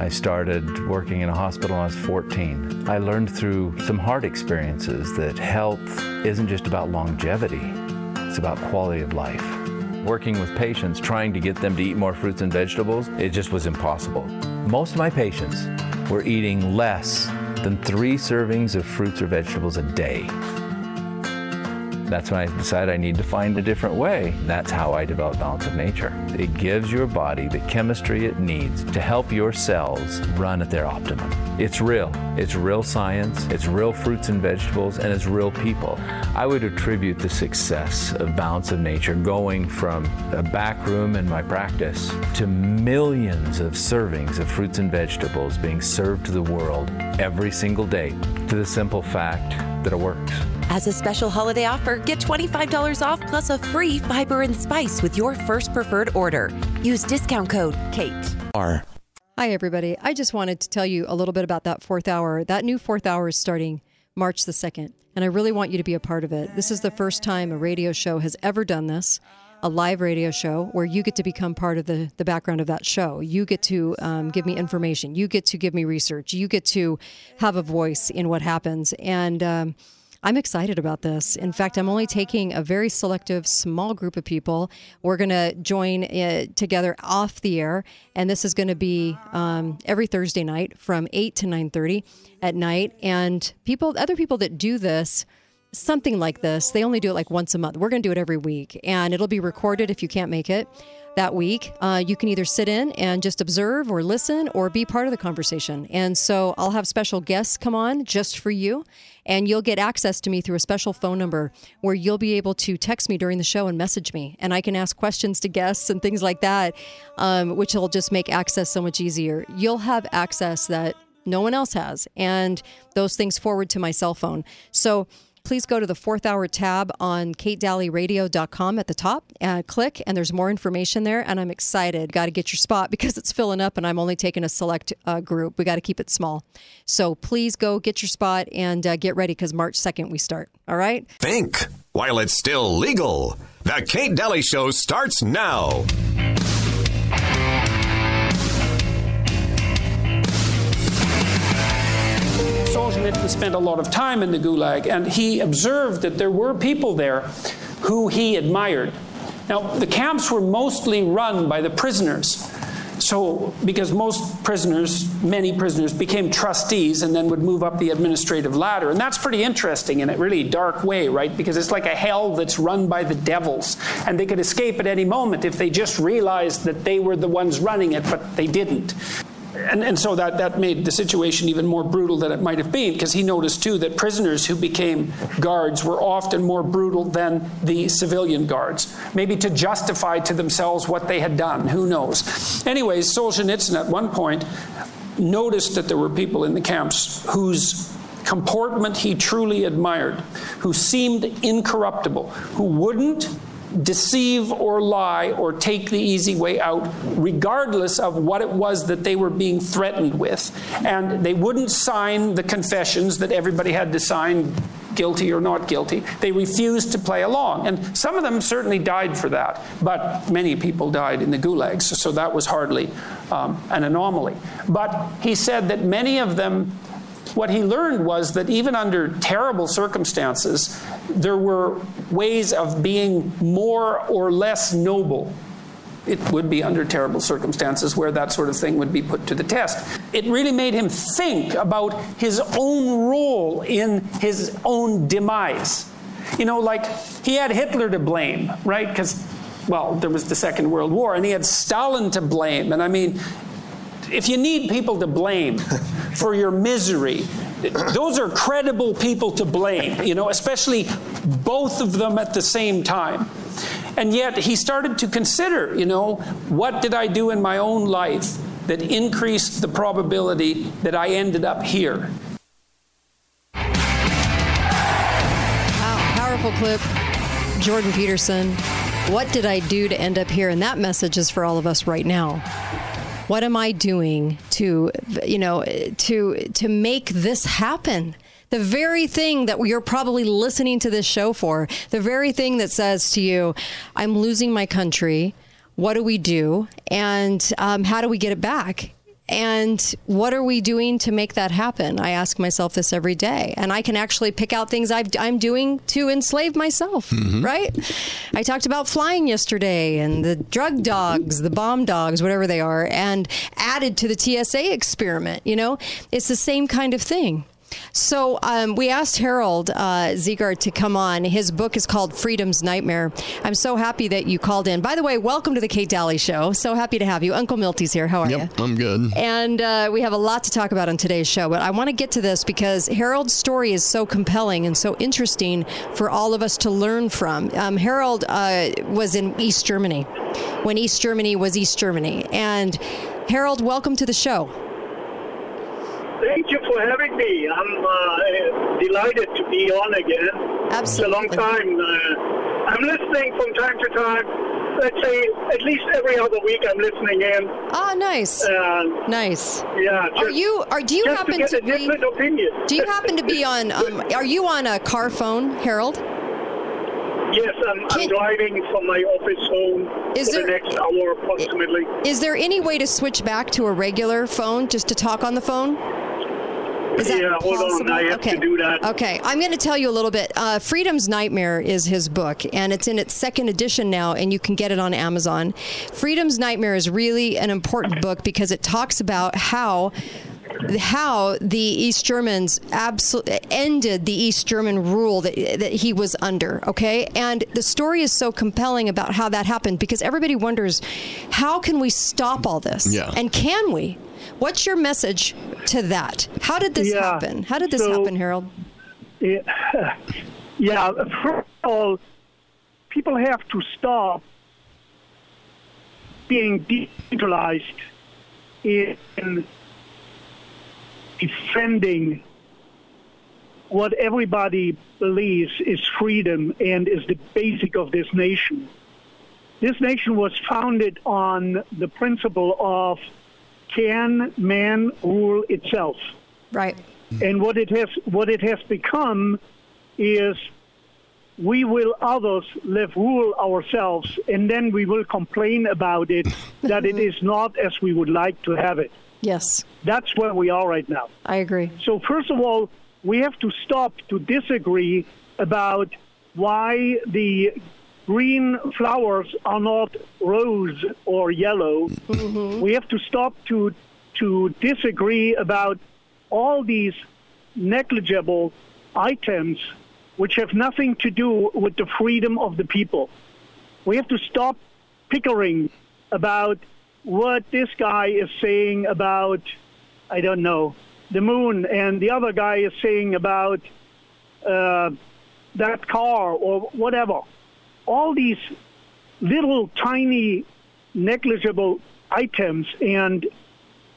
I started working in a hospital when I was 14. I learned through some hard experiences that health isn't just about longevity, it's about quality of life. Working with patients, trying to get them to eat more fruits and vegetables, it just was impossible. Most of my patients were eating less than three servings of fruits or vegetables a day. That's when I decided I need to find a different way. That's how I developed Balance of Nature. It gives your body the chemistry it needs to help your cells run at their optimum. It's real. It's real science, it's real fruits and vegetables, and it's real people. I would attribute the success of Balance of Nature going from a back room in my practice to millions of servings of fruits and vegetables being served to the world every single day to the simple fact that it works. As a special holiday offer, get $25 off plus a free fiber and spice with your first preferred order. Use discount code KATE. R. Hi, everybody. I just wanted to tell you a little bit about that fourth hour. That new fourth hour is starting March the 2nd, and I really want you to be a part of it. This is the first time a radio show has ever done this a live radio show where you get to become part of the, the background of that show. You get to um, give me information. You get to give me research. You get to have a voice in what happens. And, um, I'm excited about this. In fact, I'm only taking a very selective, small group of people. We're going to join uh, together off the air, and this is going to be um, every Thursday night from 8 to 9:30 at night. And people, other people that do this something like this. They only do it like once a month. We're going to do it every week, and it'll be recorded if you can't make it that week. Uh, you can either sit in and just observe or listen or be part of the conversation. And so I'll have special guests come on just for you, and you'll get access to me through a special phone number where you'll be able to text me during the show and message me, and I can ask questions to guests and things like that, um, which will just make access so much easier. You'll have access that no one else has, and those things forward to my cell phone. So please go to the fourth hour tab on katedalleyradio.com at the top and click and there's more information there and i'm excited. Got to get your spot because it's filling up and i'm only taking a select uh, group. We got to keep it small. So please go get your spot and uh, get ready because march 2nd we start. All right? Think while it's still legal. The kate Dalley show starts now Solzhenitsyn spent a lot of time in the Gulag, and he observed that there were people there who he admired. Now, the camps were mostly run by the prisoners. So, because most prisoners, many prisoners, became trustees and then would move up the administrative ladder. And that's pretty interesting in a really dark way, right? Because it's like a hell that's run by the devils. And they could escape at any moment if they just realized that they were the ones running it, but they didn't and, and so that, that made the situation even more brutal than it might have been because he noticed too that prisoners who became guards were often more brutal than the civilian guards, maybe to justify to themselves what they had done. Who knows? Anyways, Solzhenitsyn at one point noticed that there were people in the camps whose comportment he truly admired, who seemed incorruptible, who wouldn't deceive or lie or take the easy way out, regardless of what it was that they were being threatened with. And they wouldn't sign the confessions that everybody had to sign, guilty or not guilty. They refused to play along. And some of them certainly died for that, but many people died in the gulags, so that was hardly um, an anomaly. But he said that many of them what he learned was that even under terrible circumstances, there were ways of being more or less noble. It would be under terrible circumstances where that sort of thing would be put to the test. It really made him think about his own role in his own demise. You know, like he had Hitler to blame, right? Because, well, there was the Second World War, and he had Stalin to blame. And I mean, if you need people to blame for your misery, those are credible people to blame, you know, especially both of them at the same time. And yet he started to consider, you know, what did I do in my own life that increased the probability that I ended up here? Wow, powerful clip. Jordan Peterson. What did I do to end up here? And that message is for all of us right now what am I doing to, you know, to to make this happen? The very thing that you're probably listening to this show for, the very thing that says to you, "I'm losing my country. What do we do? And um, how do we get it back?" And what are we doing to make that happen? I ask myself this every day. And I can actually pick out things i am doing to enslave myself, mm-hmm. right? I talked about flying yesterday and the drug dogs, the bomb dogs, whatever they are, and added to the TSA experiment. You know, it's the same kind of thing. So um, we asked Harold uh, to come on. His book is called Freedom's Nightmare. I'm so happy that you called in. By the way, welcome to the Kate Dalley Show. So happy to have you. Uncle Milty's here. How are you? yep, you? I'm good. And uh, we have a lot to talk about on today's show, but I want to get to this because Harold's story is so compelling and so interesting for all of us to learn from. Um, Harold uh, was in East Germany when East Germany was East Germany. And Harold, welcome to the show. Thank you for having me. I'm uh, delighted to be on again. Absolutely. It's a long time. Uh, I'm listening from time to time. Let's say at least every other week I'm listening in. Ah, nice. Uh, nice. Yeah. Just, are you? Are do you happen to, to be? Opinion. Do you happen to be on? Um, are you on a car phone, Harold? Yes, I'm, I'm, driving from my office home is for there, the next hour approximately. Is there any way to switch back to a regular phone just to talk on the phone? Is that yeah, hold possible? on. I have okay. to do that. Okay, I'm going to tell you a little bit. Uh, Freedom's Nightmare is his book, and it's in its second edition now, and you can get it on Amazon. Freedom's Nightmare is really an important book because it talks about how how the East Germans absolutely ended the East German rule that, that he was under. Okay, and the story is so compelling about how that happened because everybody wonders how can we stop all this? Yeah. and can we? What's your message to that? How did this yeah, happen? How did this so, happen, Harold? Yeah, yeah, first of all, people have to stop being decentralized in defending what everybody believes is freedom and is the basic of this nation. This nation was founded on the principle of can man rule itself? Right. And what it has what it has become is we will others live rule ourselves and then we will complain about it that it is not as we would like to have it. Yes. That's where we are right now. I agree. So first of all, we have to stop to disagree about why the green flowers are not rose or yellow. Mm-hmm. We have to stop to to disagree about all these negligible items which have nothing to do with the freedom of the people. We have to stop pickering about what this guy is saying about, I don't know, the moon, and the other guy is saying about uh, that car or whatever all these little tiny negligible items. And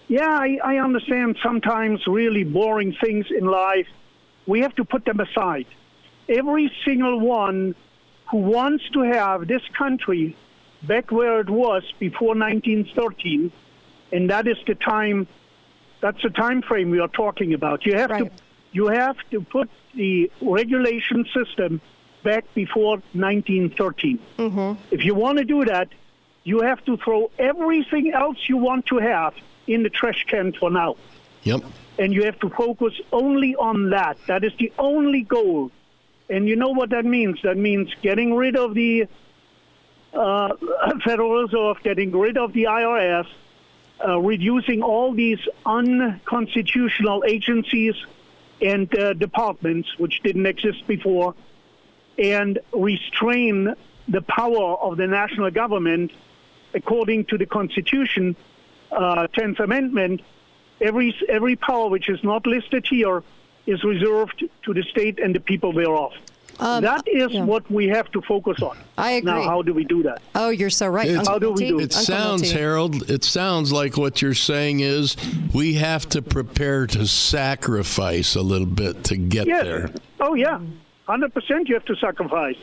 yeah I, I understand sometimes really boring things in life. We have to put them aside. Every single one who wants to have this country back where it was before 1913 and that is the time that's the time frame we are talking about. You have right. to you have to put the regulation system back before 1913. Mm-hmm. If you want to do that, you have to throw everything else you want to have in the trash can for now. Yep. And you have to focus only on that. That is the only goal. And you know what that means? That means getting rid of the uh, Federal Reserve, getting rid of the IRS, uh, reducing all these unconstitutional agencies and uh, departments which didn't exist before, and restrain the power of the national government according to the Constitution, uh, 10th Amendment. Every, every power which is not listed here is reserved to the state and the people thereof. Um, that is yeah. what we have to focus on. I agree. Now, how do we do that? Oh, you're so right. how do we do it? It sounds, Harold, it sounds like what you're saying is we have to prepare to sacrifice a little bit to get yes. there. Oh, yeah. 100% you have to sacrifice.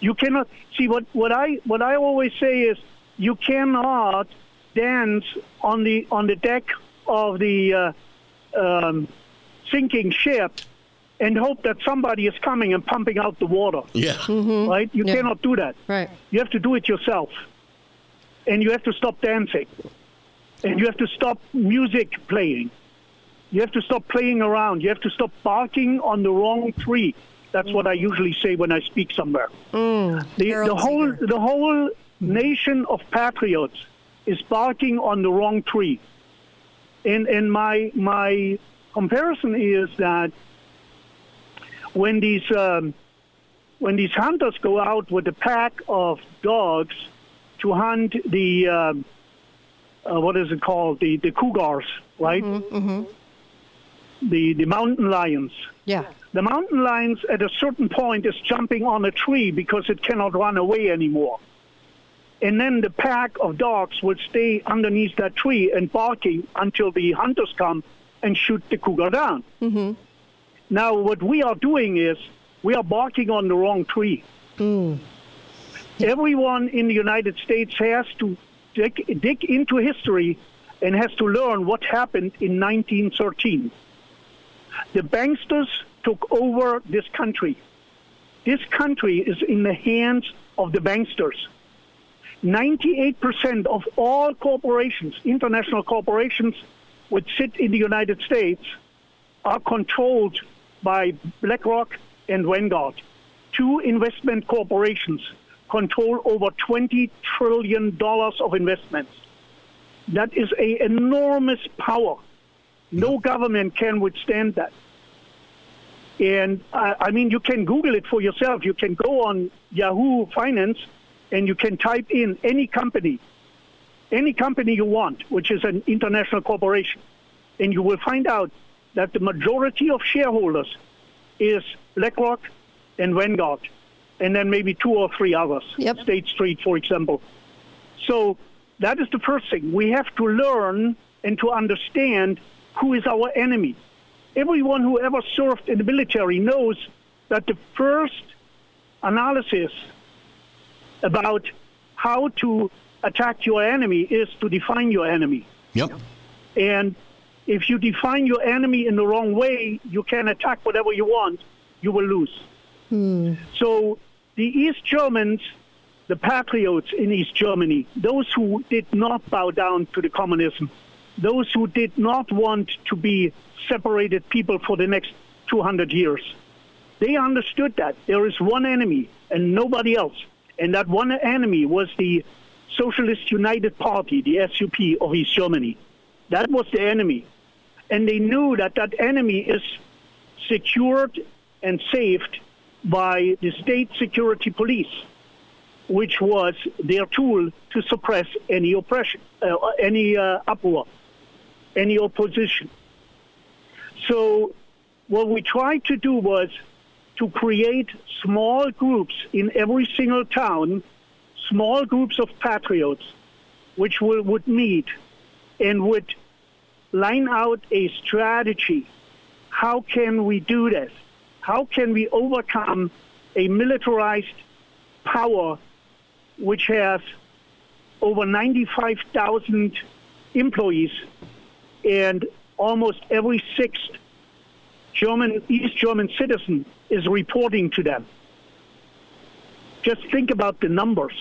You cannot see what, what I what I always say is you cannot dance on the on the deck of the uh, um, sinking ship and hope that somebody is coming and pumping out the water. Yeah. Mm-hmm. Right? You yeah. cannot do that. Right. You have to do it yourself. And you have to stop dancing. And you have to stop music playing. You have to stop playing around. You have to stop barking on the wrong tree. That's what I usually say when I speak somewhere. the, the whole the whole nation of patriots is barking on the wrong tree. And and my my comparison is that when these um, when these hunters go out with a pack of dogs to hunt the um, uh, what is it called the the cougars, right? The the mountain lions. Yeah. The mountain lions at a certain point is jumping on a tree because it cannot run away anymore. And then the pack of dogs will stay underneath that tree and barking until the hunters come and shoot the cougar down. Mm-hmm. Now, what we are doing is we are barking on the wrong tree. Mm. Everyone in the United States has to dig, dig into history and has to learn what happened in 1913. The banksters took over this country. This country is in the hands of the banksters. 98% of all corporations, international corporations, which sit in the United States, are controlled by BlackRock and Vanguard. Two investment corporations control over $20 trillion of investments. That is an enormous power. No government can withstand that. And uh, I mean, you can Google it for yourself. You can go on Yahoo Finance and you can type in any company, any company you want, which is an international corporation, and you will find out that the majority of shareholders is BlackRock and Vanguard, and then maybe two or three others. Yep. State Street, for example. So that is the first thing. We have to learn and to understand who is our enemy. Everyone who ever served in the military knows that the first analysis about how to attack your enemy is to define your enemy. Yep. And if you define your enemy in the wrong way, you can attack whatever you want, you will lose. Hmm. So the East Germans, the patriots in East Germany, those who did not bow down to the communism, those who did not want to be separated people for the next 200 years, they understood that there is one enemy and nobody else. And that one enemy was the Socialist United Party, the SUP of East Germany. That was the enemy. And they knew that that enemy is secured and saved by the state security police, which was their tool to suppress any oppression, uh, any uh, uproar, any opposition. So, what we tried to do was to create small groups in every single town, small groups of patriots, which will, would meet and would line out a strategy. How can we do this? How can we overcome a militarized power which has over 95,000 employees and almost every sixth German East German citizen is reporting to them. Just think about the numbers.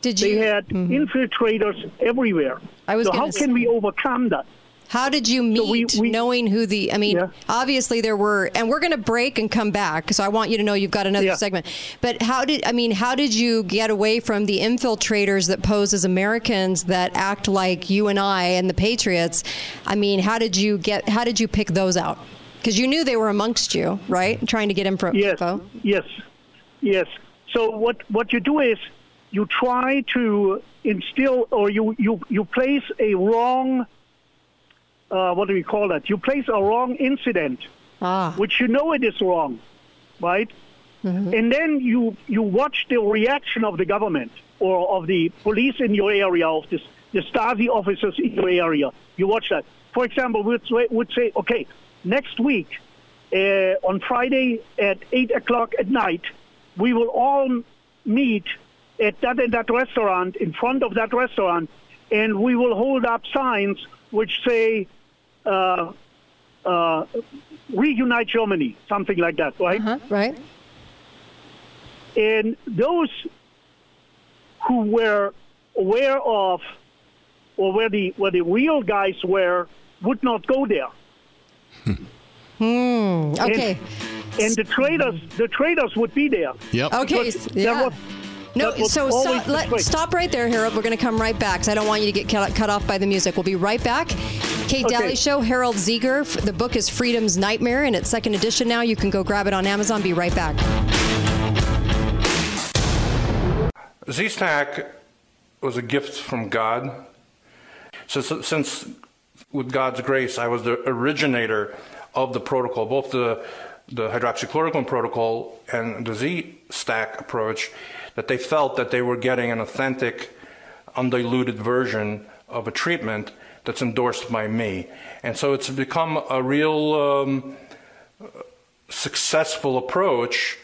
Did you? They had mm-hmm. infiltrators everywhere. I was so how can we overcome that? How did you meet, we- we- knowing who the? I mean, Yeah. obviously there were, and we're going to break and come back. So I want you to know you've got another Yeah. segment. But how did? I mean, how did you get away from the infiltrators that pose as Americans that act like you and I and the Patriots? I mean, how did you get? How did you pick those out? Because you knew they were amongst you, right? Trying to get info. Yes, yes, yes. So what what you do is you try to instill or you you you place a wrong. Uh, what do we call that? You place a wrong incident, Ah. which you know it is wrong, right? And then you you watch the reaction of the government or of the police in your area, of this, the Stasi officers in your area. You watch that. For example, we would say, would say okay, next week uh, on Friday at eight o'clock at night, we will all meet at that and that restaurant in front of that restaurant, and we will hold up signs which say. Uh, uh, reunite Germany, something like that, right? Huh? Right. And those who were aware of or where the where the real guys were would not go there. Hmm. Okay. And, and the traders, the traders would be there. Yep. Okay. Because s- there Yeah. was- No, that was so stop, let, stop right there, Harold. We're going to come right back because I don't want you to get cut, cut off by the music. We'll be right back. Kate Okay. Dalley Show, Harold Zieger. The book is Freedom's Nightmare, and it's second edition now. You can go grab it on Amazon. Be right back. Z-Stack was a gift from God. So, so- since, with God's grace, I was the originator of the protocol, both the, the hydroxychloroquine protocol and the Z-Stack approach, that they felt that they were getting an authentic, undiluted version of a treatment that's endorsed by me. And so it's become a real um, successful approach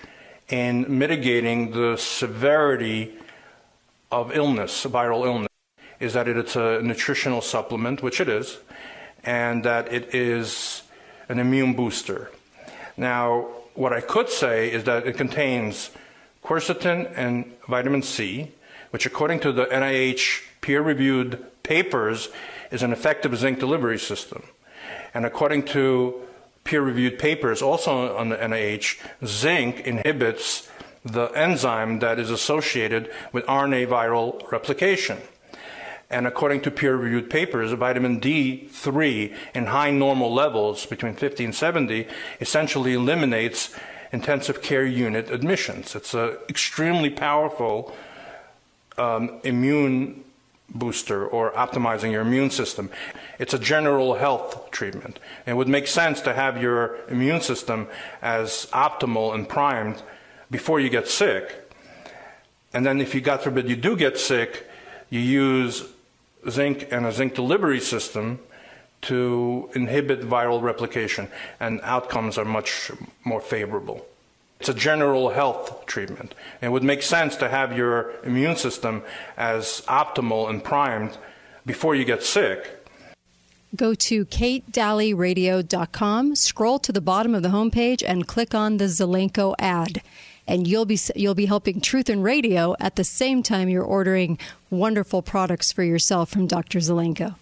in mitigating the severity of illness, viral illness, is that it's a nutritional supplement, which it is, and that it is an immune booster. Now, what I could say is that it contains quercetin and vitamin C, which, according to the NIH peer reviewed papers, is an effective zinc delivery system. And according to peer reviewed papers, also on the NIH, zinc inhibits the enzyme that is associated with RNA viral replication. And according to peer reviewed papers, vitamin D3 in high normal levels between 50 and 70 essentially eliminates intensive care unit admissions. It's an extremely powerful um, immune booster or optimizing your immune system. It's a general health treatment. It would make sense to have your immune system as optimal and primed before you get sick. And then, if you, God forbid, you do get sick, you use zinc and a zinc delivery system to inhibit viral replication, and outcomes are much more favorable. It's a general health treatment. It would make sense to have your immune system as optimal and primed before you get sick. Go to katedalleyradio.com, scroll to the bottom of the homepage, and click on the Zelenko ad. And you'll be you'll be helping Truth in Radio at the same time you're ordering wonderful products for yourself from Dr. Zelenko.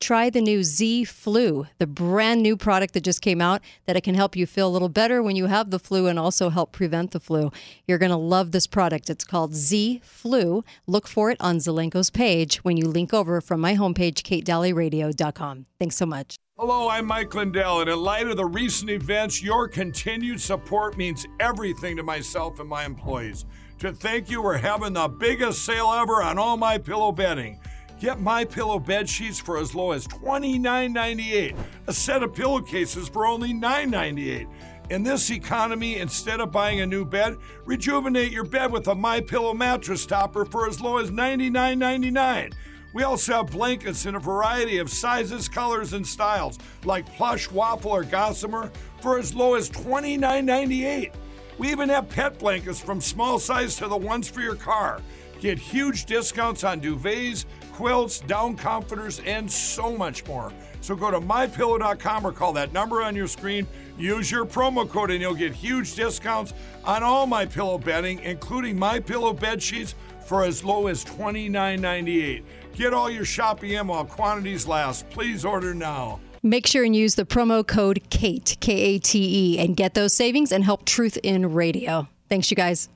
Try the new Z Flu, the brand new product that just came out that it can help you feel a little better when you have the flu and also help prevent the flu. You're going to love this product. It's called Z Flu. Look for it on Zelenko's page when you link over from my homepage, katedalleyradio.com. Thanks so much. Hello, I'm Mike Lindell, and in light of the recent events, your continued support means everything to myself and my employees. To thank you, we're having the biggest sale ever on all my pillow bedding. Get my pillow bed sheets for as low as $29.98. A set of pillowcases for only $9.98. In this economy, instead of buying a new bed, rejuvenate your bed with a My Pillow mattress topper for as low as $99.99. We also have blankets in a variety of sizes, colors, and styles, like plush, waffle, or gossamer, for as low as $29.98. We even have pet blankets from small size to the ones for your car. Get huge discounts on duvets, quilts, down comforters, and so much more. So go to mypillow.com or call that number on your screen. Use your promo code and you'll get huge discounts on all my pillow bedding, including my pillow bed sheets for as low as $29.98. Get all your shopping in while quantities last. Please order now. Make sure and use the promo code KATE, K A T E, and get those savings and help Truth in Radio. Thanks, you guys.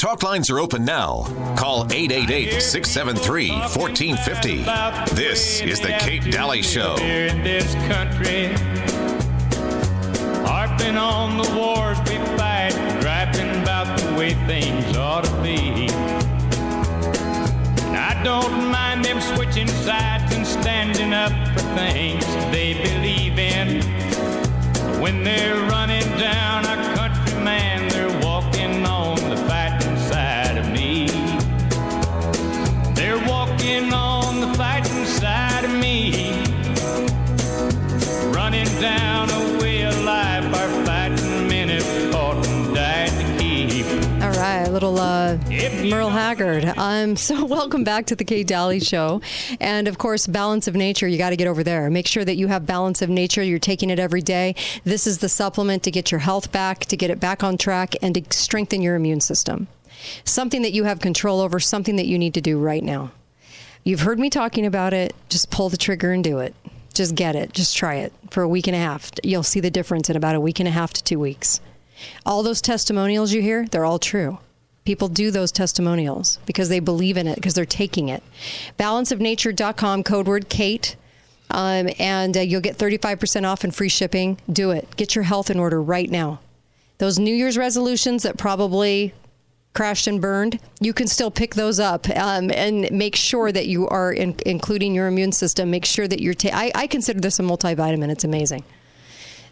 Talk lines are open now. Call 888 673 1450. This is The Kate Dalley Show. Harping on the wars we fight, griping about the way things ought to be. I don't mind them switching sides and standing up for things they believe in. When they're running down our A little uh, Merle Haggard. Um, so welcome back to the Kate Dalley Show, and of course, Balance of Nature. You got to get over there. Make sure that you have Balance of Nature. You're taking it every day. This is the supplement to get your health back, to get it back on track, and to strengthen your immune system. Something that you have control over. Something that you need to do right now. You've heard me talking about it. Just pull the trigger and do it. Just get it. Just try it for a week and a half. You'll see the difference in about a week and a half to two weeks. All those testimonials you hear, they're all true. People do those testimonials because they believe in it, because they're taking it. Balanceofnature.com, code word Kate. Um, and uh, you'll get 35% off and free shipping. Do it. Get your health in order right now. Those New Year's resolutions that probably crashed and burned, you can still pick those up um, and make sure that you are in, including your immune system. Make sure that you're. Ta- I, I consider this a multivitamin. It's amazing.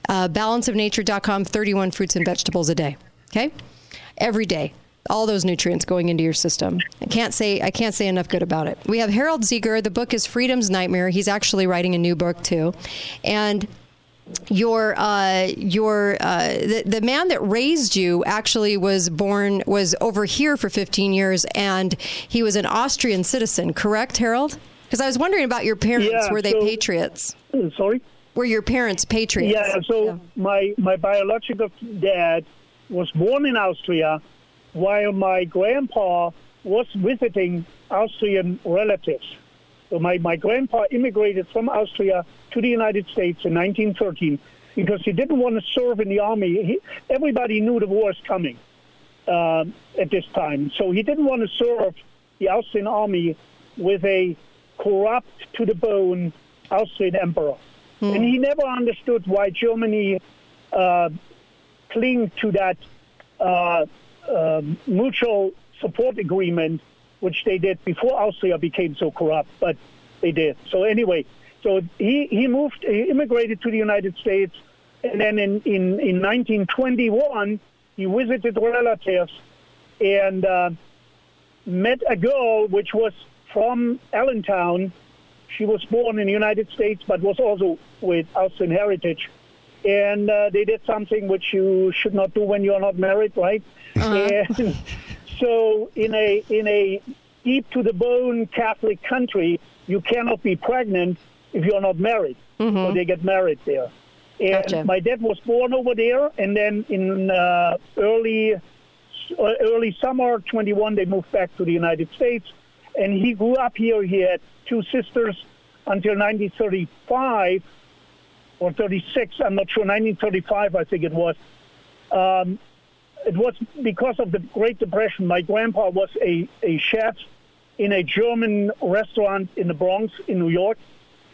Uh, balanceofnature.com, 31 fruits and vegetables a day. Okay, every day all those nutrients going into your system. I can't say I can't say enough good about it. We have Harold Zieger. The book is Freedom's Nightmare. He's actually writing a new book too, and your uh, your uh, the, the man that raised you actually was born was over here for 15 years, and he was an Austrian citizen. Correct, Harold? Because I was wondering about your parents. Yeah, Were they so- patriots? Sorry. Were your parents patriots? Yeah, so my my biological dad was born in Austria, while my grandpa was visiting Austrian relatives. So my, my grandpa immigrated from Austria to the United States in 1913 because he didn't want to serve in the army. He, everybody knew the war is coming um, at this time, so he didn't want to serve the Austrian army with a corrupt to the bone Austrian emperor. And he never understood why Germany uh, clinged to that uh, um mutual support agreement, which they did before Austria became so corrupt, but they did. So anyway, so he, he moved, he immigrated to the United States, and then in, in, in 1921, he visited relatives and uh, met a girl which was from Allentown. She was born in the United States, but was also with Austrian heritage. And uh, they did something which you should not do when you're not married, right? And so, in a in a deep to the bone Catholic country, you cannot be pregnant if you're not married. So they get married there. And Gotcha. my dad was born over there, and then in uh, early uh, early summer 21, they moved back to the United States, and he grew up here. He had two sisters until 1935 or 36. I'm not sure. 1935, I think it was. Um, it was because of the Great Depression. My grandpa was a, a chef in a German restaurant in the Bronx in New York.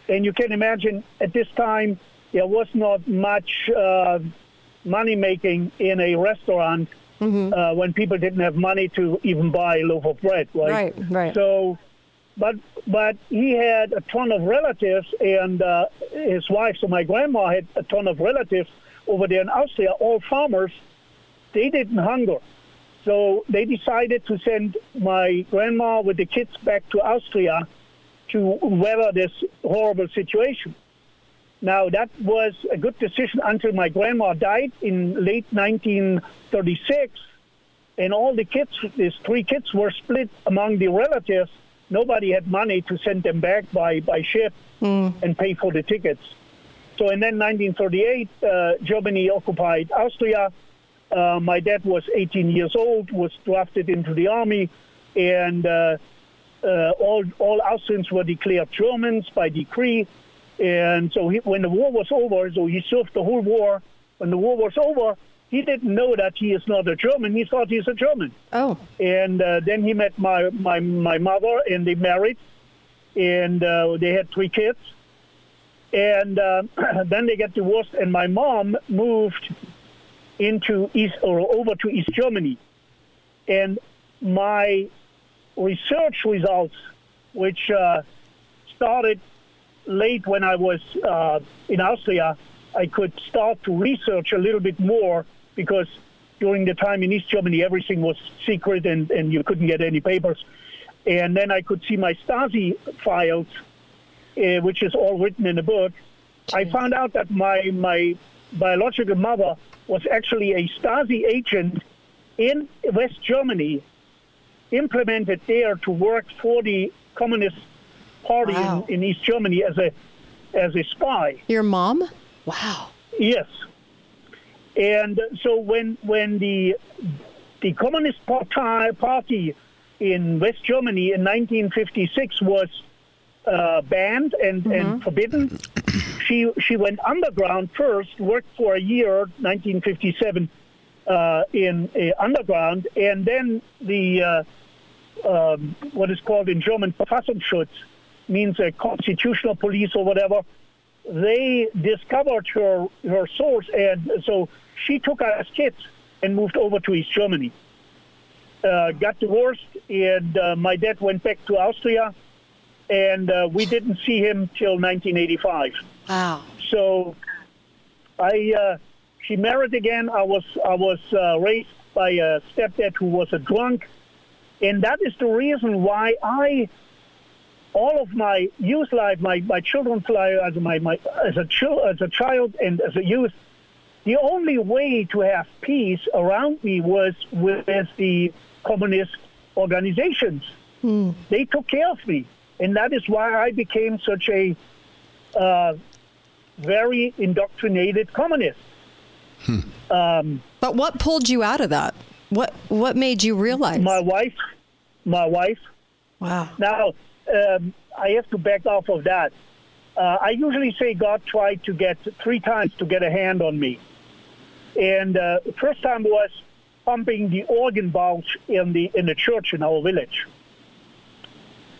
And you can imagine at this time, there was not much uh, money making in a restaurant uh, when people didn't have money to even buy a loaf of bread, right? Right, right. So, but but he had a ton of relatives, and uh, his wife, so my grandma had a ton of relatives over there in Austria, all farmers. They didn't hunger. So they decided to send my grandma with the kids back to Austria to weather this horrible situation. Now, that was a good decision until my grandma died in late 1936, and all the kids, these three kids, were split among the relatives. Nobody had money to send them back by, by ship and pay for the tickets. So, and then 1938, uh, Germany occupied Austria. Uh, my dad was 18 years old, was drafted into the army, and uh, uh, all all Austrians were declared Germans by decree. And so he, when the war was over, so he served the whole war. When the war was over, he didn't know that he is not a German. He thought he's a German. Oh, And uh, then he met my, my, my mother, and they married, and uh, they had three kids. And uh, then they get divorced, and my mom moved into East or over to East Germany. And my research results, which uh, started late when I was uh, in Austria, I could start to research a little bit more because during the time in East Germany, everything was secret and, and you couldn't get any papers. And then I could see my Stasi files, uh, which is all written in a book. I found out that my, my biological mother was actually a Stasi agent in West Germany, implemented there to work for the Communist Party Wow. in, in East Germany as a as a spy. your mom? Wow. Yes. And so when when the the Communist Party, party in West Germany in 1956 was uh, banned and, and forbidden. She she went underground first, worked for a year, 1957, uh, in uh, underground, and then the uh, um, what is called in German Verfassungsschutz means a constitutional police or whatever. They discovered her her source, and so she took us kids and moved over to East Germany. Uh, got divorced, and uh, my dad went back to Austria, and uh, we didn't see him till 1985. Wow. So, I uh, she married again. I was I was uh, raised by a stepdad who was a drunk, and that is the reason why I all of my youth life, my, my children's life, as my, my as a chil- as a child and as a youth, the only way to have peace around me was with the communist organizations. They took care of me, and that is why I became such a uh, very indoctrinated communist. Um, But what pulled you out of that? What what made you realize? my wife, my wife. Wow. Now, um, I have to back off of that. Uh, I usually say God tried to get three times to get a hand on me. And uh, the first time was pumping the organ bulge in the in the church in our village.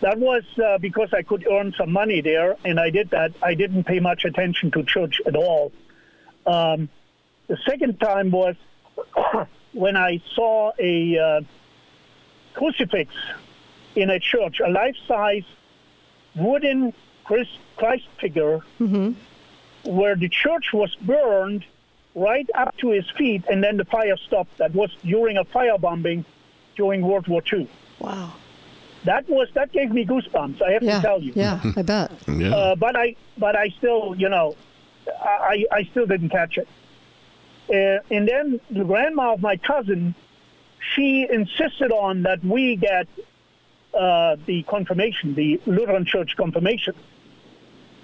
That was uh, because I could earn some money there, and I did that. I didn't pay much attention to church at all. Um, the second time was when I saw a uh, crucifix in a church, a life-size wooden Christ, Christ figure, where the church was burned right up to his feet, and then the fire stopped. That was during a firebombing during World War II. Wow. That was that gave me goosebumps. I have Yeah. to tell you. Yeah, I bet. Uh, but I, but I still, you know, I, I still didn't catch it. Uh, and then the grandma of my cousin, she insisted on that we get uh, the confirmation, the Lutheran Church confirmation.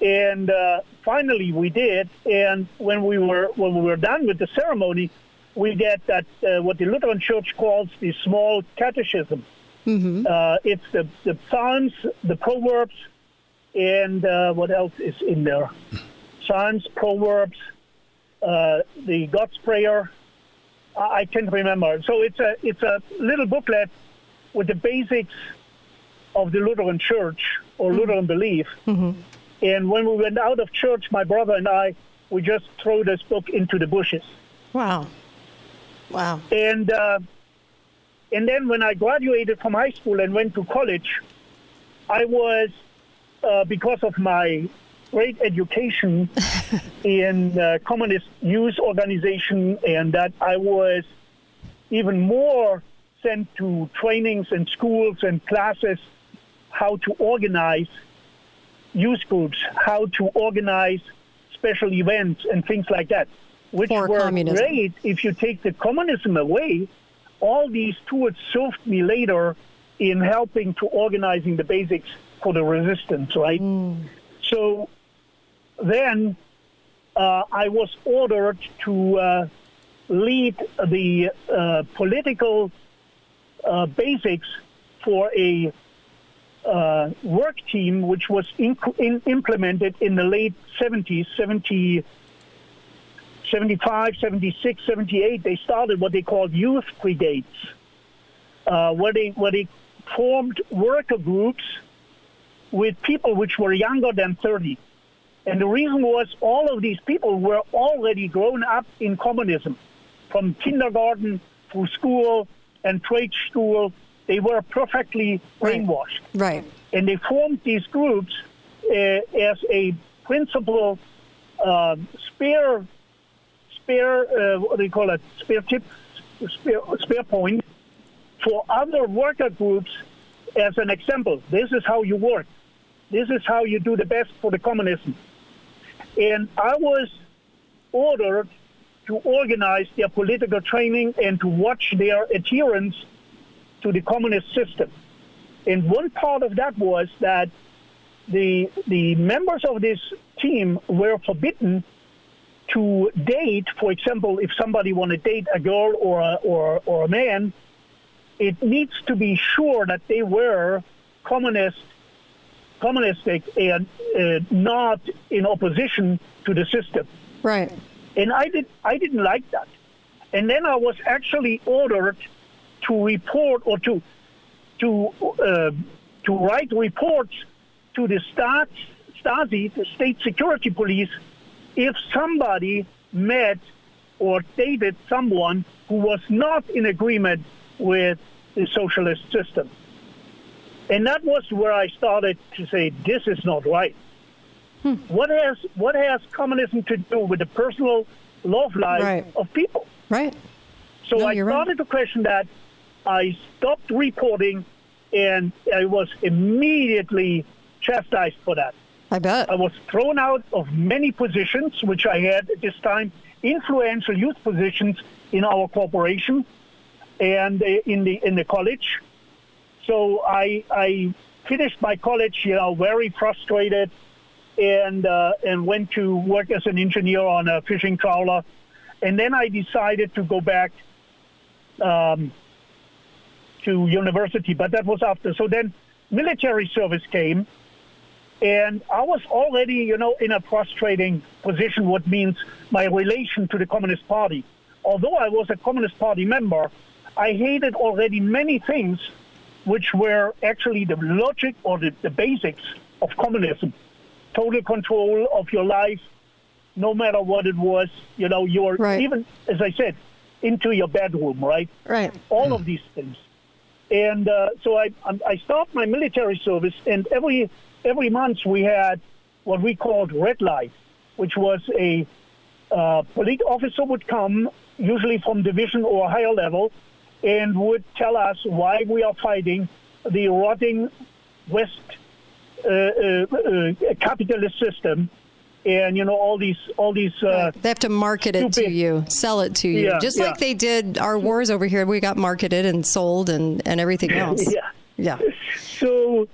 And uh, finally, we did. And when we were when we were done with the ceremony, we get that uh, what the Lutheran Church calls the small catechism. Uh, it's the, the Psalms, the Proverbs, and uh, what else is in there? Psalms, Proverbs, uh, the God's Prayer. I, I can't remember. So it's a it's a little booklet with the basics of the Lutheran Church or Lutheran belief. And when we went out of church, my brother and I, we just threw this book into the bushes. Wow. Wow. And uh, and then when I graduated from high school and went to college, I was uh, because of my great education in uh, communist youth organization, and that I was even more sent to trainings and schools and classes how to organize youth groups, how to organize special events and things like that, which For were communism. great if you take the communism away. All these tools served me later in helping to organizing the basics for the resistance, right? So then uh, I was ordered to uh, lead the uh, political uh, basics for a uh, work team which was in, implemented in the late 70s, 70, 75, 76, 78. They started what they called youth brigades, uh, where, they, where they formed worker groups with people which were younger than 30. And the reason was all of these people were already grown up in communism, from kindergarten through school and trade school. They were perfectly brainwashed. Right. And they formed these groups uh, as a principal uh, spare, spare, uh, what do you call it, spare tip, spare, spare point for other worker groups as an example. This is how you work. This is how you do the best for the communism. And I was ordered to organize their political training and to watch their adherence to the communist system. And one part of that was that the the members of this team were forbidden to date. For example, if somebody want to date a girl or a, or or a man, it needs to be sure that they were communist, communistic, and uh, not in opposition to the system. Right. And I did. I didn't like that. And then I was actually ordered to report or to to uh, to write reports to the Stasi, the State Security Police, if somebody met or dated someone who was not in agreement with the socialist system. And that was where I started to say, this is not right. Hmm. What has what has communism to do with the personal love life Right. of people? Right. So No, I you're right. started to question that. I stopped reporting, and I was immediately chastised for that. I bet. I was thrown out of many positions, which I had at this time, influential youth positions in our corporation and uh, in the in the college. So I I finished my college, you know, very frustrated, and uh, and went to work as an engineer on a fishing trawler, and then I decided to go back um, to university, but that was after. So then military service came, and I was already, you know, in a frustrating position, what means my relation to the Communist Party. Although I was a Communist Party member, I hated already many things which were actually the logic or the, the basics of communism. Total control of your life, no matter what it was. You know, you're Right. even, as I said, into your bedroom, right? Right. all hmm. of these things. And uh, so I, I stopped my military service, and every every month we had what we called red light, which was a uh, police officer would come, usually from division or higher level, and would tell us why we are fighting the rotting West uh, uh, uh, capitalist system, and you know all these all these. Uh, They have to market it to you, sell it to you, Yeah, just yeah. like they did our wars over here. We got marketed and sold and, and everything else. Yeah. Yeah. So,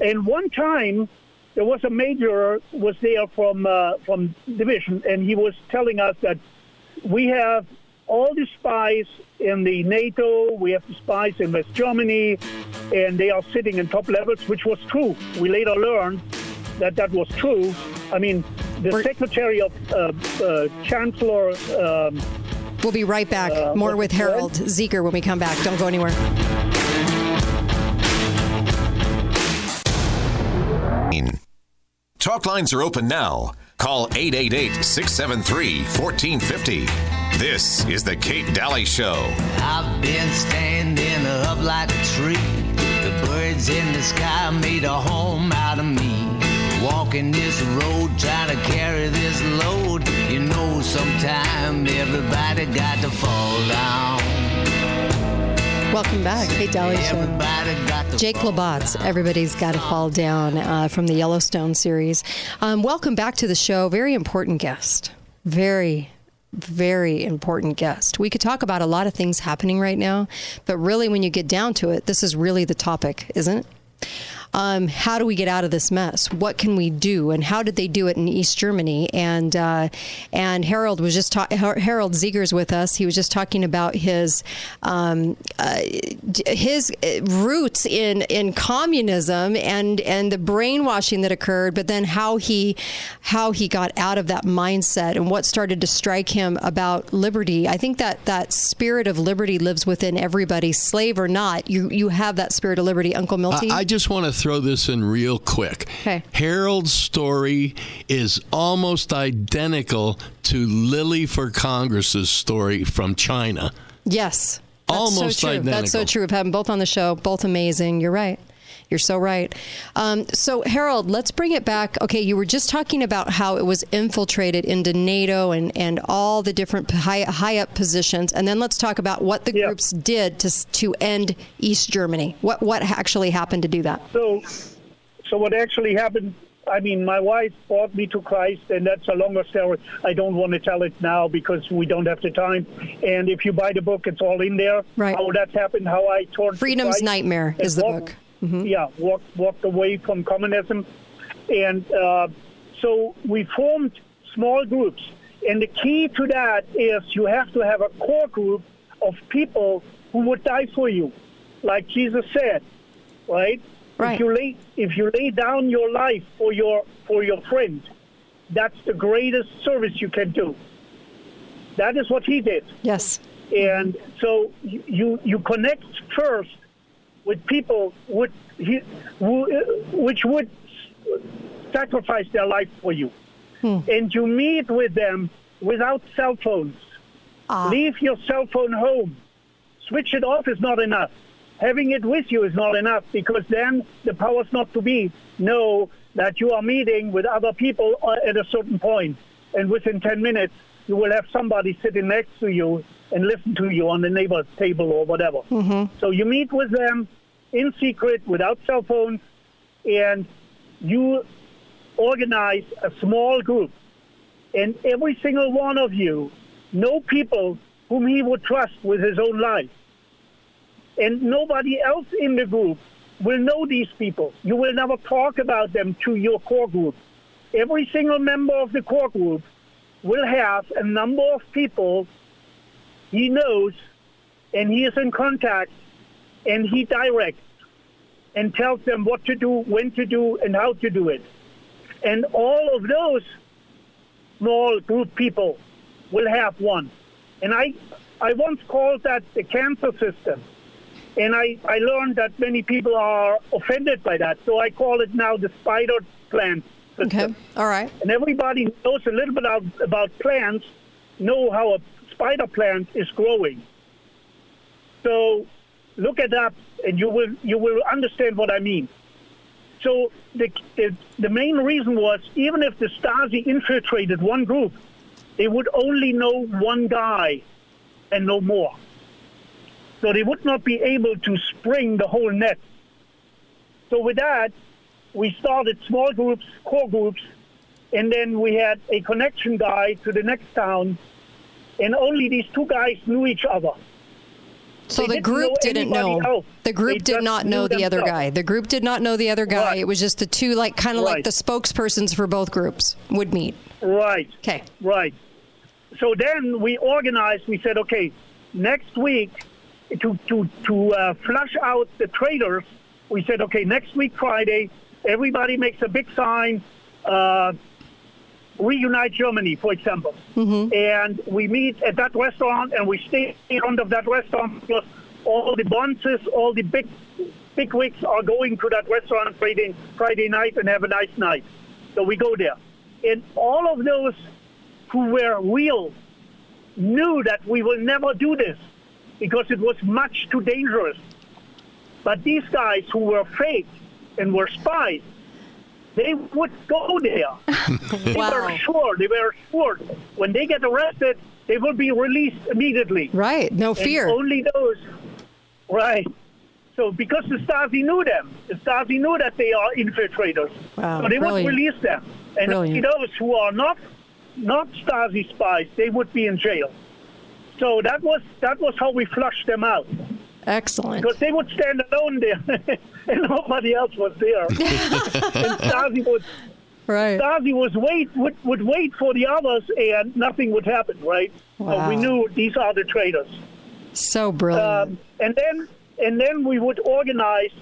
and one time there was a major was there from uh, from division, and he was telling us that we have all the spies in the NATO, we have the spies in West Germany, and they are sitting in top levels, which was true. We later learned that that was true. I mean, the We're- Secretary of uh, uh, Chancellor. Um, We'll be right back. Uh, More with what's it Harold Zieger when we come back. Don't go anywhere. Talk lines are open now. Call 888 673 1450. This is The Kate Dalley Show. I've been standing up like a tree. The birds in the sky made a home out of me. Walking this road, trying to carry this load. You know, sometime everybody got to fall down. Welcome back. Kate Dalley Show. Everybody got to Jake Labatz. Everybody's Got to Fall Down uh, from the Yellowstone series. Um, welcome back to the show. Very important guest. Very, very important guest. We could talk about a lot of things happening right now, but really, when you get down to it, this is really the topic, isn't it? Um, how do we get out of this mess? What can we do? And how did they do it in East Germany? And uh, and Harold was just ta- Har- Harold Zieger's with us. He was just talking about his um, uh, his roots in in communism and and the brainwashing that occurred, but then how he how he got out of that mindset and what started to strike him about liberty. I think that that spirit of liberty lives within everybody, slave or not. You you have that spirit of liberty, Uncle Milty. I, I just want to throw this in real quick. Okay. Harold's story is almost identical to Lily for Congress's story from China. Yes. That's Almost so true. That's so true. We've had them both on the show, both amazing. You're right. You're so right. Um, so, Harold, let's bring it back. Okay, you were just talking about how it was infiltrated into NATO and, and all the different high, high up positions. And then let's talk about what the Yeah. groups did to, to end East Germany. What, what actually happened to do that? So, so what actually happened? I mean, my wife brought me to Christ, and that's a longer story. I don't want to tell it now because we don't have the time. And if you buy the book, it's all in there. Right. How that happened, how I to Freedom's Nightmare is the book. Mm-hmm. Yeah, walked walked away from communism, and uh, so we formed small groups. And the key to that is you have to have a core group of people who would die for you, like Jesus said, right? Right. If you lay if you lay down your life for your for your friend, that's the greatest service you can do. That is what he did. Yes. And so you you, you connect first with people would he, who, which would sacrifice their life for you, and you meet with them without cell phones. Leave your cell phone home. Switch it off is not enough. Having it with you is not enough because then the powers not to be know that you are meeting with other people uh, at a certain point, and within 10 minutes you will have somebody sitting next to you and listen to you on the neighbor's table or whatever. Mm-hmm. So you meet with them in secret without cell phones, and you organize a small group. And every single one of you know people whom he would trust with his own life. And nobody else in the group will know these people. You will never talk about them to your core group. Every single member of the core group will have a number of people he knows and he is in contact and he directs and tells them what to do, when to do, and how to do it. And all of those small group people will have one. And I, I once called that the cancer system. And I, I learned that many people are offended by that. So I call it now the spider plant system. Okay. All right. And everybody knows a little bit about, about plants, know how a spider plant is growing. So look it up and you will you will understand what I mean. So the, the the main reason was even if the Stasi infiltrated one group, they would only know one guy and no more. So they would not be able to spring the whole net. So with that, we started small groups, core groups, and then we had a connection guy to the next town, and only these two guys knew each other. So They the didn't group know didn't know. else. The group They did not know the other guy. The group did not know the other guy. Right. It was just the two, like kind of like the spokespersons for both groups would meet. Right. Okay. Right. So then we organized. We said, okay, next week to to to uh, flush out the traitors. We said, okay, next week Friday, everybody makes a big sign. Uh, reunite Germany, for example. Mm-hmm. And we meet at that restaurant and we stay in front of that restaurant because all the bonces, all the big big wigs are going to that restaurant Friday, Friday night and have a nice night. So we go there. And all of those who were real knew that we will never do this because it was much too dangerous. But these guys who were fake and were spies, they would go there. they were sure, they were sure. When they get arrested, they will be released immediately. Right. No And fear. only those, right. So because the Stasi knew them, the Stasi knew that they are infiltrators. Wow, so they brilliant. would release them. And only those who are not not Stasi spies, they would be in jail. So that was that was how we flushed them out. Excellent. Because they would stand alone there, and nobody else was there. and Stasi would right. Stasi was wait would, would wait for the others, and nothing would happen. Right. So Wow. we knew these are the traitors. So brilliant. Um, and then and then we would organize,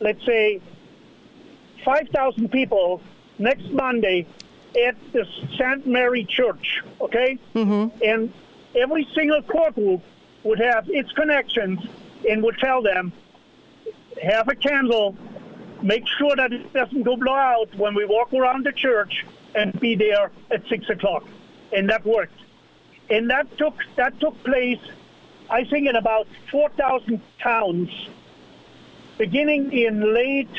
let's say, five thousand people next Monday at the St. Mary Church. Okay, mm-hmm. and every single core group would have its connections and would tell them, have a candle, make sure that it doesn't go blow out when we walk around the church, and be there at six o'clock, and that worked. And that took that took place I think in about 4,000 towns, beginning in late,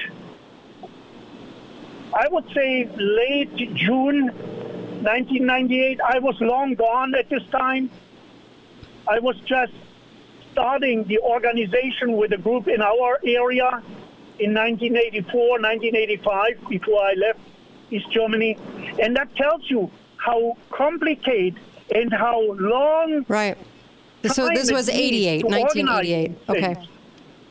I would say late June 1998. I was long gone at this time. I was just starting the organization with a group in our area in 1984, 1985, before I left East Germany. And that tells you how complicated and how long right. So this was needs 88, 1988. Okay. things.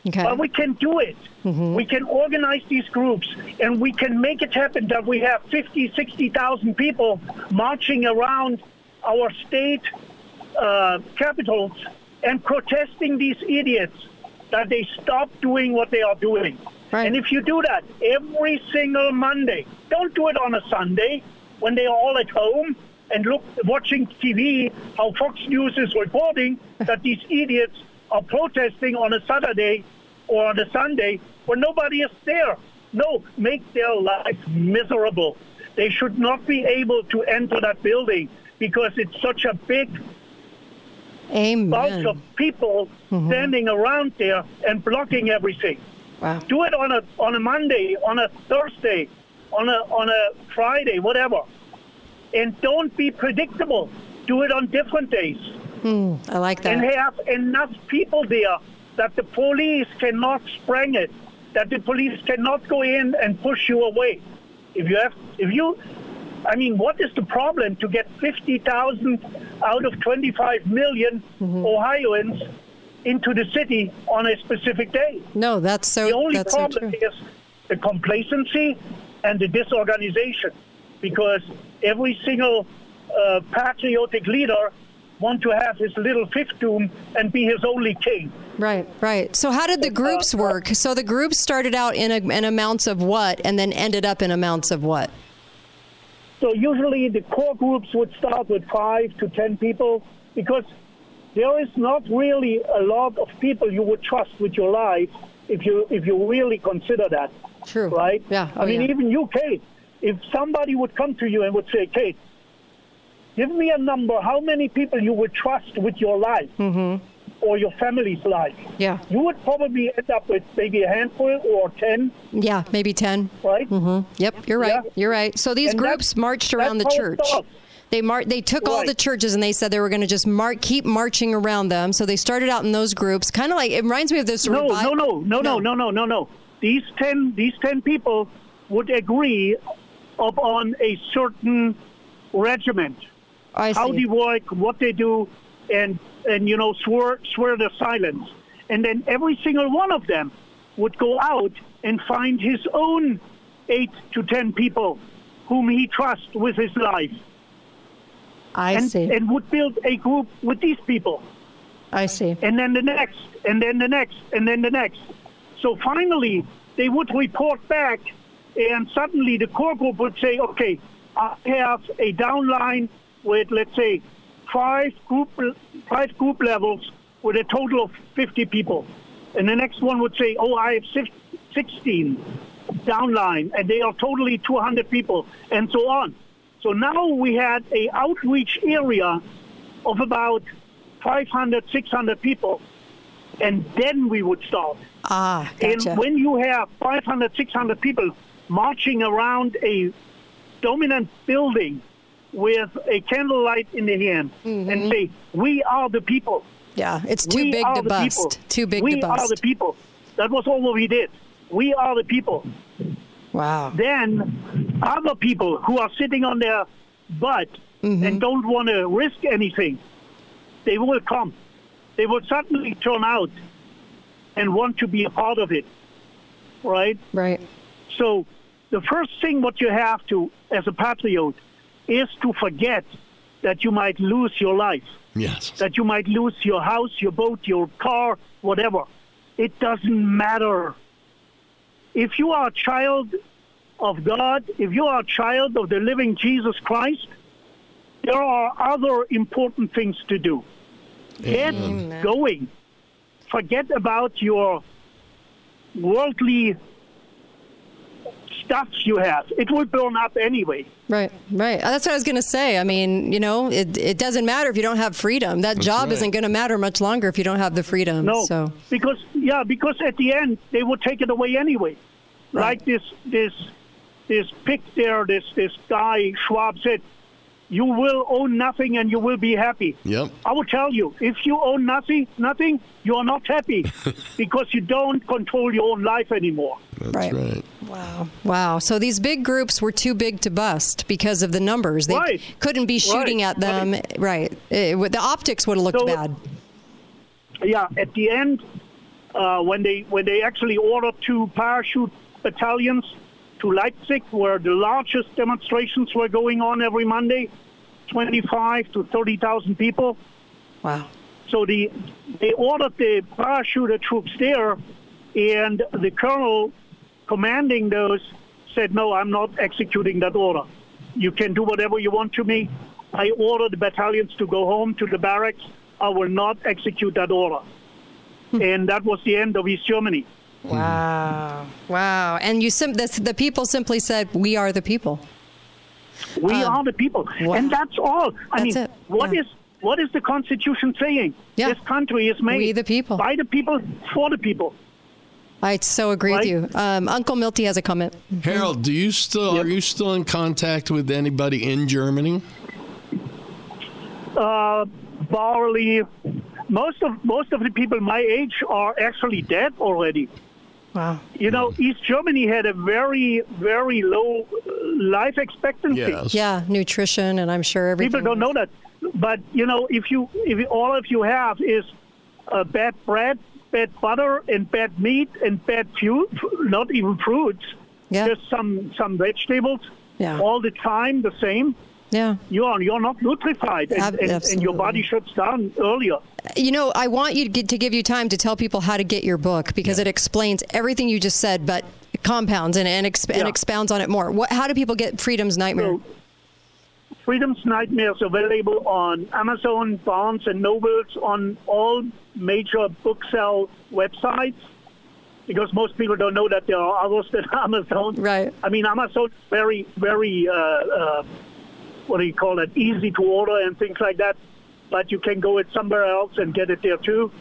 Okay. But we can do it. Mm-hmm. We can organize these groups and we can make it happen that we have 50, 60,000 people marching around our state uh, capitals and protesting these idiots that they stop doing what they are doing. And if you do that every single Monday, don't do it on a Sunday when they are all at home and look watching TV how Fox News is reporting that these idiots are protesting on a Saturday or on a Sunday when nobody is there. No, make their life miserable. They should not be able to enter that building because it's such a big Amen. bunch of people standing around there and blocking everything. Wow. Do it on a on a Monday, on a Thursday, on a on a Friday, whatever. And don't be predictable. Do it on different days. Hmm, I like that. And have enough people there that the police cannot spring it, that the police cannot go in and push you away. If you have, if you, I mean, what is the problem to get 50,000 out of 25 million Mm-hmm. Ohioans into the city on a specific day? No, that's so. the only so problem true. is the complacency and the disorganization, because every single uh, patriotic leader want to have his little fiefdom and be his only king. Right, right. So how did the groups work? So the groups started out in, a, in amounts of what, and then ended up in amounts of what? So usually the core groups would start with five to ten people because there is not really a lot of people you would trust with your life if you if you really consider that. True. Right? Yeah. I Oh, mean, yeah. even you, Kate. If somebody would come to you and would say, Kate, give me a number, how many people you would trust with your life mm-hmm. Or your family's life? Yeah. You would probably end up with maybe a handful or ten. Yeah, maybe 10. Right? Mm-hmm. Yep, you're right. Yeah. You're right. So these And groups marched around the that's how it church. They mar- they took all Right. the churches and they said they were going to just mar- keep marching around them. So they started out in those groups, kind of like it reminds me of this. No, revi- no, no, no, no, no, no, no, no. These ten, these ten people would agree upon a certain regiment. I see. How they work, what they do, and and you know swear swear their silence. And then every single one of them would go out and find his own eight to ten people whom he trusts with his life. I and, see. And would build a group with these people. I see. And then the next, and then the next, and then the next. So finally, they would report back, and suddenly the core group would say, okay, I have a downline with, let's say, five group, five group levels with a total of 50 people. And the next one would say, oh, I have 16 downline, and they are totally 200 people, and so on. So now we had a outreach area of about 500, 600 people, and then we would start. Ah, gotcha. And when you have 500, 600 people marching around a dominant building with a candlelight in the hand and say, "We are the people." yeah, it's too we big to bust. people. Too big we to bust. We are the people. That was all we did. We are the people. Wow. Then other people who are sitting on their butt Mm-hmm. and don't want to risk anything, they will come. They will suddenly turn out and want to be a part of it. Right? Right. So the first thing what you have to, as a patriot, is to forget that you might lose your life, Yes. that you might lose your house, your boat, your car, whatever. It doesn't matter. If you are a child of God, if you are a child of the living Jesus Christ, there are other important things to do. Get going. Forget about your worldly stuff you have. It will burn up anyway. Right, right. That's what I was going to say. I mean, you know, it, it doesn't matter if you don't have freedom. That job right. isn't going to matter much longer if you don't have the freedom. No, So, because yeah, because at the end they would take it away anyway. Like this this this pick there, this this guy Schwab said, "You will own nothing and you will be happy." Yep. I will tell you, if you own nothing, nothing, you are not happy because you don't control your own life anymore. That's Right. right. wow. Wow. So these big groups were too big to bust because of the numbers. They Right. couldn't be shooting Right. at them. Right. It the optics would have looked So- bad. yeah, at the end, uh, when they when they actually ordered two parachute battalions to Leipzig, where the largest demonstrations were going on every Monday, twenty-five to thirty thousand people. Wow. So the they ordered the parachuter troops there, and the colonel commanding those said, "No, I'm not executing that order. You can do whatever you want to me. I order the battalions to go home to the barracks. I will not execute that order." Hmm. and that was the end of East Germany. Wow. Wow. And you sim- the, the people simply said, "We are the people." We Um, are the people, wha- and that's all. I That's mean, it, what yeah. is what is the Constitution saying? Yeah. This country is made We the people. by the people for the people. I so agree with you. Um, Uncle Milty has a comment. Harold, do you still are you still in contact with anybody in Germany? Uh, barely, most of most of the people my age are actually dead already. Wow. You know, East Germany had a very very low uh, life expectancy. Yeah, nutrition, and I'm sure everything. People don't know that. But you know, if you if all of you have is uh, bad bread, bad butter, and bad meat, and bad fruit, not even fruits, just some some vegetables, Yeah. all the time the same. Yeah. You are you're not nutrified, and, and, and your body shuts down earlier. You know, I want you to, get, to give you time to tell people how to get your book because it explains everything you just said, but compounds and and, exp- and expounds on it more. What? How do people get Freedom's Nightmare? Freedom's Nightmare is available on Amazon, Barnes and Nobles, on all major book sell websites. Because most people don't know that there are others than Amazon. Right. I mean, Amazon is very, very, uh, uh, what do you call it, easy to order and things like that. But you can go it somewhere else and get it there too.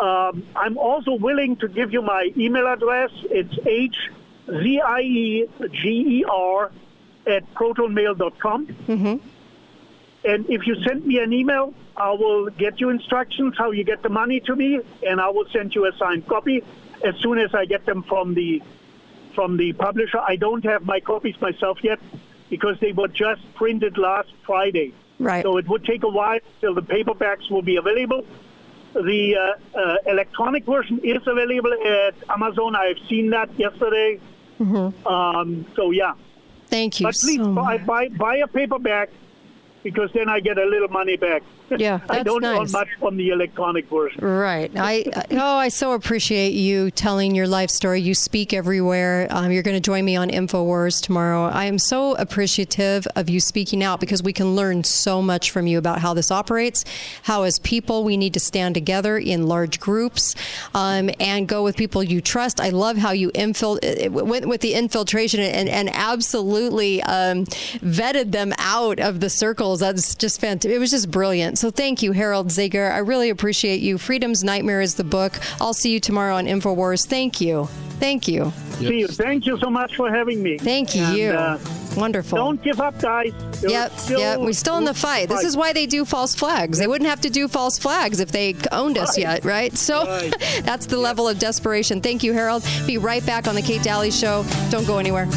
Um, I'm also willing to give you my email address. It's h-z-i-e-g-e-r at protonmail.com. Mm-hmm. And if you send me an email, I will get you instructions how you get the money to me, and I will send you a signed copy as soon as I get them from the from the publisher. I don't have my copies myself yet because they were just printed last Friday. Right. So it would take a while till the paperbacks will be available. The uh, uh, electronic version is available at Amazon. I've seen that yesterday. Mm-hmm. Um, so yeah. Thank you But please so buy, buy buy a paperback because then I get a little money back. Yeah, I don't nice. want much from the electronic version. Right. I oh, I so appreciate you telling your life story. You speak everywhere. Um, you're going to join me on Infowars tomorrow. I am so appreciative of you speaking out because we can learn so much from you about how this operates. How, as people, we need to stand together in large groups um, and go with people you trust. I love how you infil- went with the infiltration and, and absolutely um, vetted them out of the circles. That's just fantastic. It was just brilliant. So thank you, Harold Zieger. I really appreciate you. Freedom's Nightmare is the book. I'll see you tomorrow on Infowars. Thank you. Thank you. See you. Thank you so much for having me. Thank And, you. uh, Wonderful. Don't give up, guys. There's Yep, still yep. We're still in the fight. This is why they do false flags. They wouldn't have to do false flags if they owned us Right. yet, right? So that's the level of desperation. Thank you, Harold. Be right back on the Kate Dalley Show. Don't go anywhere.